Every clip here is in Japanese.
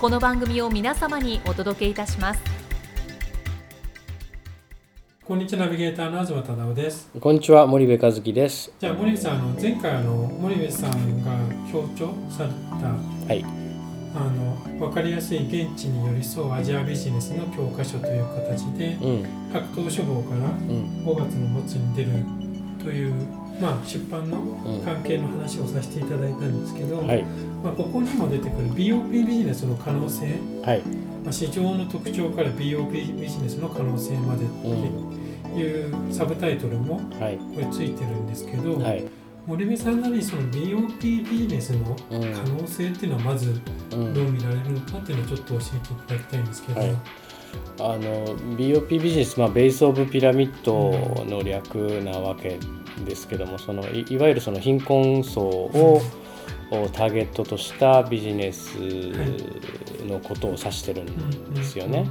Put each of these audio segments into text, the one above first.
この番組を皆様にお届けいたします。こんにちはナビゲーターの東忠夫です。こんにちは森部和樹です。じゃあ森部さんあの前回あの森部さんが強調されたはい。あの分かりやすい現地に寄り添うアジアビジネスの教科書という形でうん。白桃書房からうん。5月の末に出るという、まあ、出版のうん関係の話をさせていただいたんですけど、はい。まあ、ここにも出てくる BOP ビジネスの可能性、はい。まあ、市場の特徴から BOP ビジネスの可能性までっていうサブタイトルもはい。これついてるんですけど、はい。森部さんなりその BOP ビジネスのうん可能性っていうのはまずうんどう見られるのかっていうのをちょっと教えていただきたいんですけど、はいあの BOP ビジネス、まあ、ベース・オブ・ピラミッドの略なわけですけどもそのいいわゆるその貧困層ををターゲットとしたビジネスのことを指してるんですよね。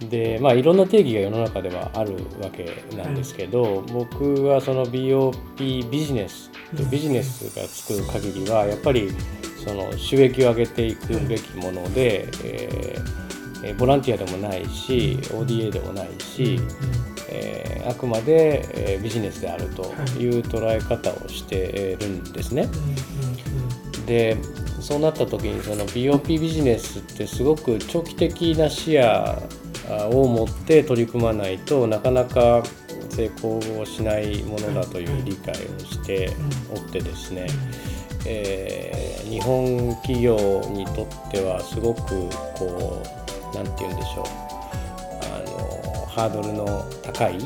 でまあいろんな定義が世の中ではあるわけなんですけど、僕はその BOP ビジネスとビジネスが作る限りはやっぱりその収益を上げていくべきもので、えーえーボランティアでもないし ODA でもないし、えーあくまで、えービジネスであるという捉え方をしてるんですね。でそうなった時にその BOP ビジネスってすごく長期的な視野を持って取り組まないとなかなか成功をしないものだという理解をしておってですね、えー日本企業にとってはすごくこう何て言うんでしょう。あのハードルの高い、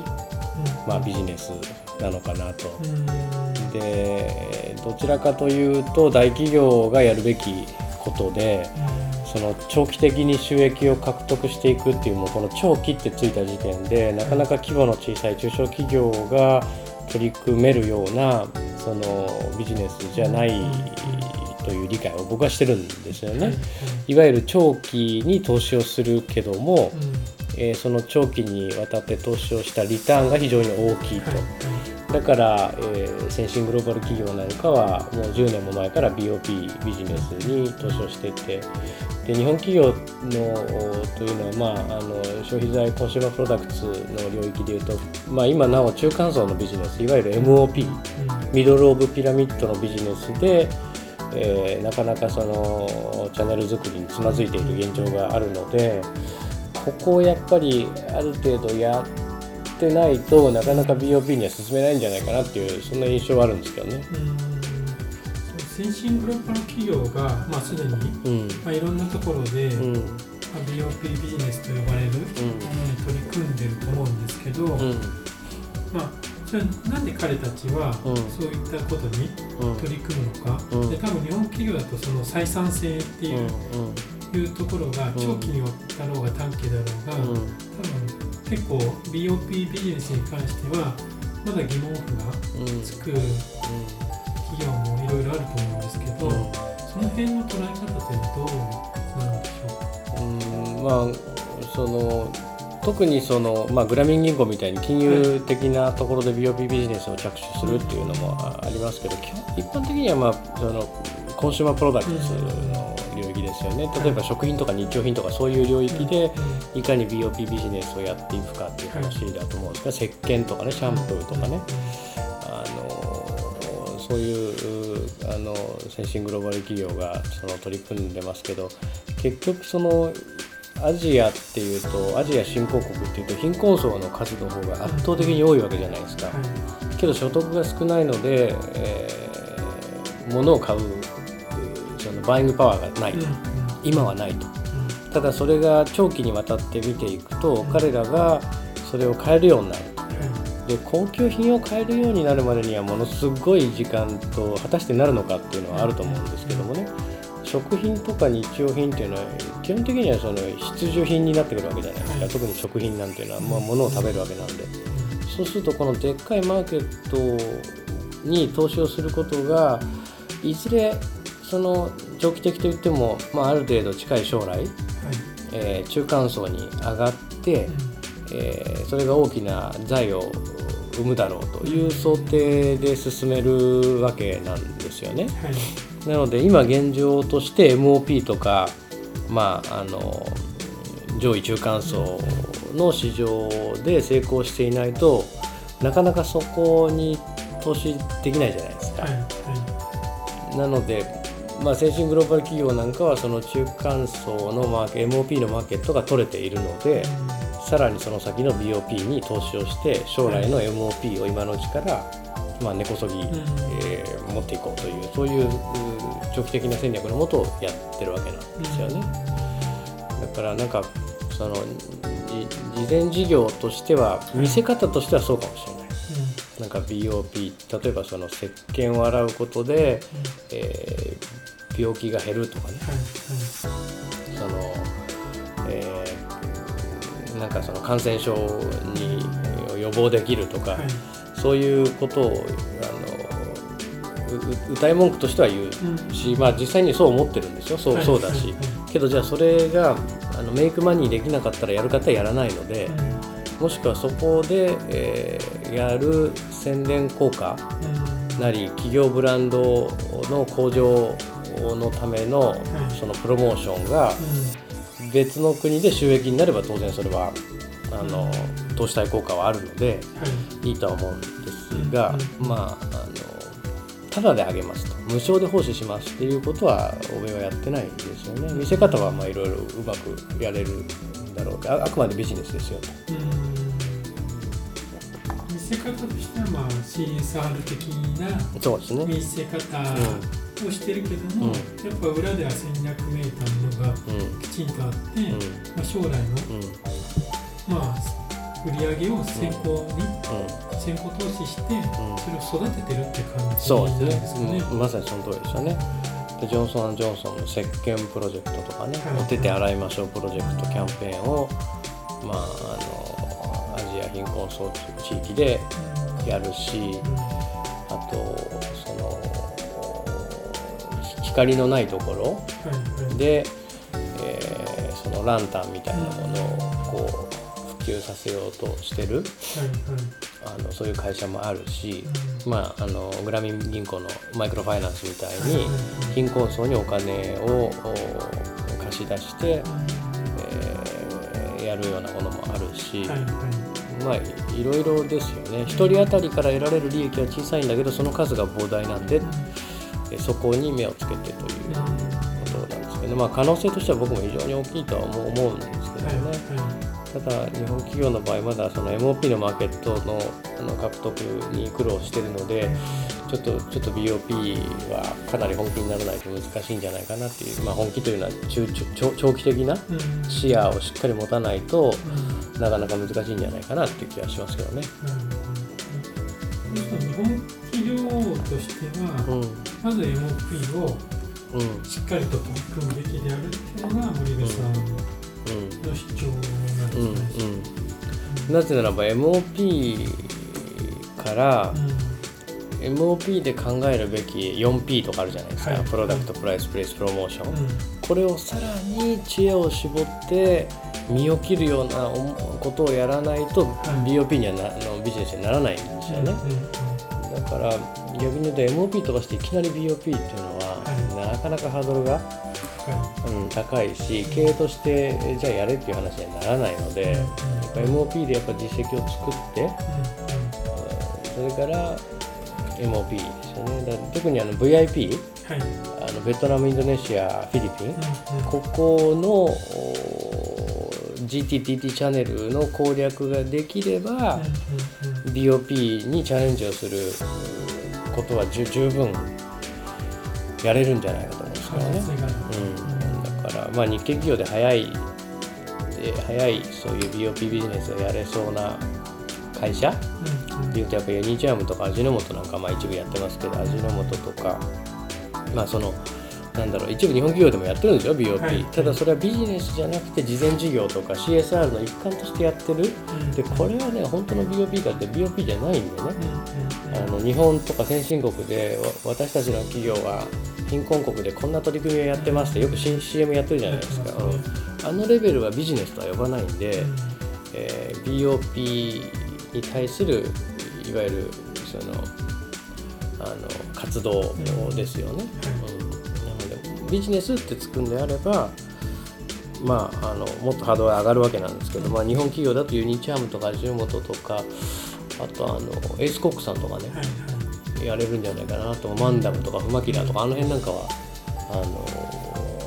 まあ、ビジネスなのかなと。でどちらかというと大企業がやるべきことでその長期的に収益を獲得していくっていうもうこの長期ってついた時点でなかなか規模の小さい中小企業が取り組めるようなそのビジネスじゃないという理解を僕はしてるんですよね。いわゆる長期に投資をするけども、えーその長期にわたって投資をしたリターンが非常に大きいと。だから、えー先進グローバル企業なんかはもう10年も前から BOP ビジネスに投資をしていてで日本企業のというのは、まあ、あの消費財コンシューマープロダクツの領域でいうと、まあ、今なお中間層のビジネスいわゆる MOP ミドル・オブ・ピラミッドのビジネスで、えーなかなかそのチャンネル作りにつまずいている現状があるのでここをやっぱりある程度やってないとなかなか BOP には進めないんじゃないかなっていうそんな印象はあるんですけどね。先進グローバル企業が、まあ、すでに、うん。まあ、いろんなところで、うん。まあ、BOP ビジネスと呼ばれるものに取り組んでると思うんですけど、うん。まあ、それはなんで彼たちはうん。そういったことにうん。取り組むのか、うん。で多分日本企業だとその採算性っていう,、いうところが長期にわたろうが短期だろうが、うん。多分結構 BOP ビジネスに関してはまだ疑問符がうん。つく企業もいろいろあると思うんですけど、その辺の捉え方ってどうなんでしょうん。まあその特にその、まあ、グラミン銀行みたいに金融的なところで BOP ビジネスを着手するっていうのもあありますけど基本一般的には、まあ、そのコンシューマープロダクツの領域ですよね。例えば食品とか日用品とかそういう領域でいかに BOP ビジネスをやっていくかっていう話だと思うんですが石鹸とかねシャンプーとかね。あのそういうあの先進グローバル企業がその取り組んでますけど結局そのアジアっていうとアジア新興国っていうと貧困層の数の方が圧倒的に多いわけじゃないですか、けど所得が少ないので、えー、物を買うそのバイングパワーがないと、今はないと。ただそれが長期にわたって見ていくと彼らがそれを買えるようになるで高級品を買えるようになるまでにはものすごい時間と果たしてなるのかっていうのはあると思うんですけどもね食品とか日用品っていうのは基本的にはその必需品になってくるわけじゃないですか。特に食品なんていうのは、まあ、物を食べるわけなんで。そうするとこのでっかいマーケットに投資をすることがいずれその長期的といっても、まあ、ある程度近い将来、はい、えー、中間層に上がって、うん、えー、それが大きな財を生むだろうという想定で進めるわけなんですよね。はい、なので今現状として MOP とか、まあ、あの上位中間層の市場で成功していないとなかなかそこに投資できないじゃないですか。はいはい、なのでまあ、先進グローバル企業なんかはその中間層のマーケ MOP のマーケットが取れているので、さらにその先の BOP に投資をして将来の MOP を今のうちから、まあ、根こそぎ、えー、持っていこうというそういう長期的な戦略のもとをやってるわけなんですよね。だからなんかその事前事業としては見せ方としてはそうかもしれない。なんか BOP 例えばその石鹸を洗うことで、えー、病気が減るとかね、その、えー、なんかその感染症に予防できるとか、はい、そういうことをあの歌い文句としては言うし、うん、まあ、実際にそう思ってるんですよそうはい、そうだし、けどじゃあそれがあのメイクマニーできなかったらやる方はやらないので、うん、もしくはそこで、えー、やる宣伝効果なり企業ブランドの向上のためのそのプロモーションが別の国で収益になれば当然それはあの投資対効果はあるのでい。いとは思うんですが、まああのただであげますと。無償で奉仕しますっていうことは欧米はやってないんですよね。見せ方はいろいろうまくやれるんだろう。けどあくまでビジネスですよと。見せ方としてはまあ CSR 的な見せ方、うんをしてるけども、うん、やっぱ裏では戦略めいたものがきちんとあって、うん、まあ、将来の、まあ、売り上げを先行に、先行投資して、それを育ててるって感じなんですかね。まさにその通りでしたね。でジョンソン・ジョンソンの石鹸プロジェクトとかね、はい、お手手洗いましょうプロジェクトキャンペーンを、まあ、あのアジア貧困層地域でやるし、あとその光のないところで、えー、そのランタンみたいなものをこう普及させようとしてる、あのそういう会社もあるし、まあ、あのグラミン銀行のマイクロファイナンスみたいに貧困層にお金を貸し出して、えー、やるようなものもあるし。まあ、いろいろですよね。1人当たりから得られる利益は小さいんだけどその数が膨大なんでそこに目をつけてということなんですけど、まあ、可能性としては僕も非常に大きいとは思うんですけどね、ただ日本企業の場合まだその MOP のマーケットのあの獲得に苦労しているのでちょっとちょっと BOP はかなり本気にならないと難しいんじゃないかなっていう、まあ、本気というのは中長長期的な視野をしっかり持たないと、なかなか難しいんじゃないかなっていう気はしますけどね。日本企業としては、まず MOP をしっかりと取り組むべきであるっていうのが森部さんの主張なんですね。なぜならば MOP から、うん、MOP で考えるべき 4P とかあるじゃないですか、はい、プロダクト、プライス、プレイス、プロモーション、うん、これをさらに知恵を絞って身を切るようなことをやらないと、はい、BOP にはなのビジネスにならないんですよね。だから逆に言うと MOP 飛ばしていきなり BOP っていうのは、はい、なかなかハードルが、はいうん、高いし経営としてじゃあやれっていう話にはならないので、うん、MOP でやっぱ実績を作って、うん、それから MOP ですよね。だ特にあの VIP、はい、あのベトナムインドネシアフィリピン、ここの GTTT チャンネルの攻略ができれば、BOP にチャレンジをすることは十分やれるんじゃないかですけどね。うん、だからまあ日系企業で早いで早いそういう BOP ビジネスをやれそうな会社。っていうとやっぱユニチャームとか味の素なんかまあ一部やってますけど味の素とか。まあそのなんだろう一部日本企業でもやってるんですよ BOP、はい、ただそれはビジネスじゃなくて事前事業とか CSR の一環としてやってる、うん、でこれはね本当の BOP かって BOP じゃないんでね、うん、あの日本とか先進国で私たちの企業は貧困国でこんな取り組みをやってますってよく新 CM やってるじゃないですか、うん、あのレベルはビジネスとは呼ばないんで、えー、BOP に対するいわゆるそのあの活動ですよね。うん、ビジネスってつくんであればまあ、あのもっとハードル上がるわけなんですけど、まあ、日本企業だとユニチャームとかジュモトとかあとあのエースコックさんとかね、やれるんじゃないかなとマンダムとかフマキラとかあの辺なんかはあ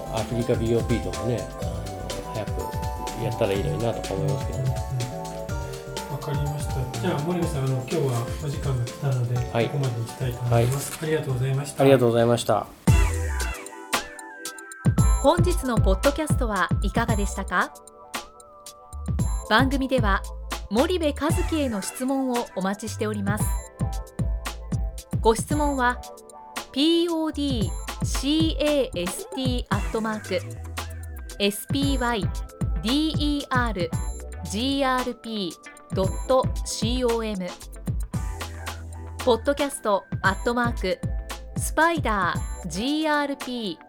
のアフリカ BOP とかねあの早くやったらいいのになとか思いますけどね。かりました。じゃあ森部さんあの今日はお時間が来たので、はい、ここまでにしたいと思います、はい、ありがとうございました。ありがとうございました本日のポッドキャストはいかがでしたか？番組では森部一樹への質問をお待ちしております。ご質問は podcast アットマーク spydergrp .com ポッドキャストアットマークスパイダー grp.com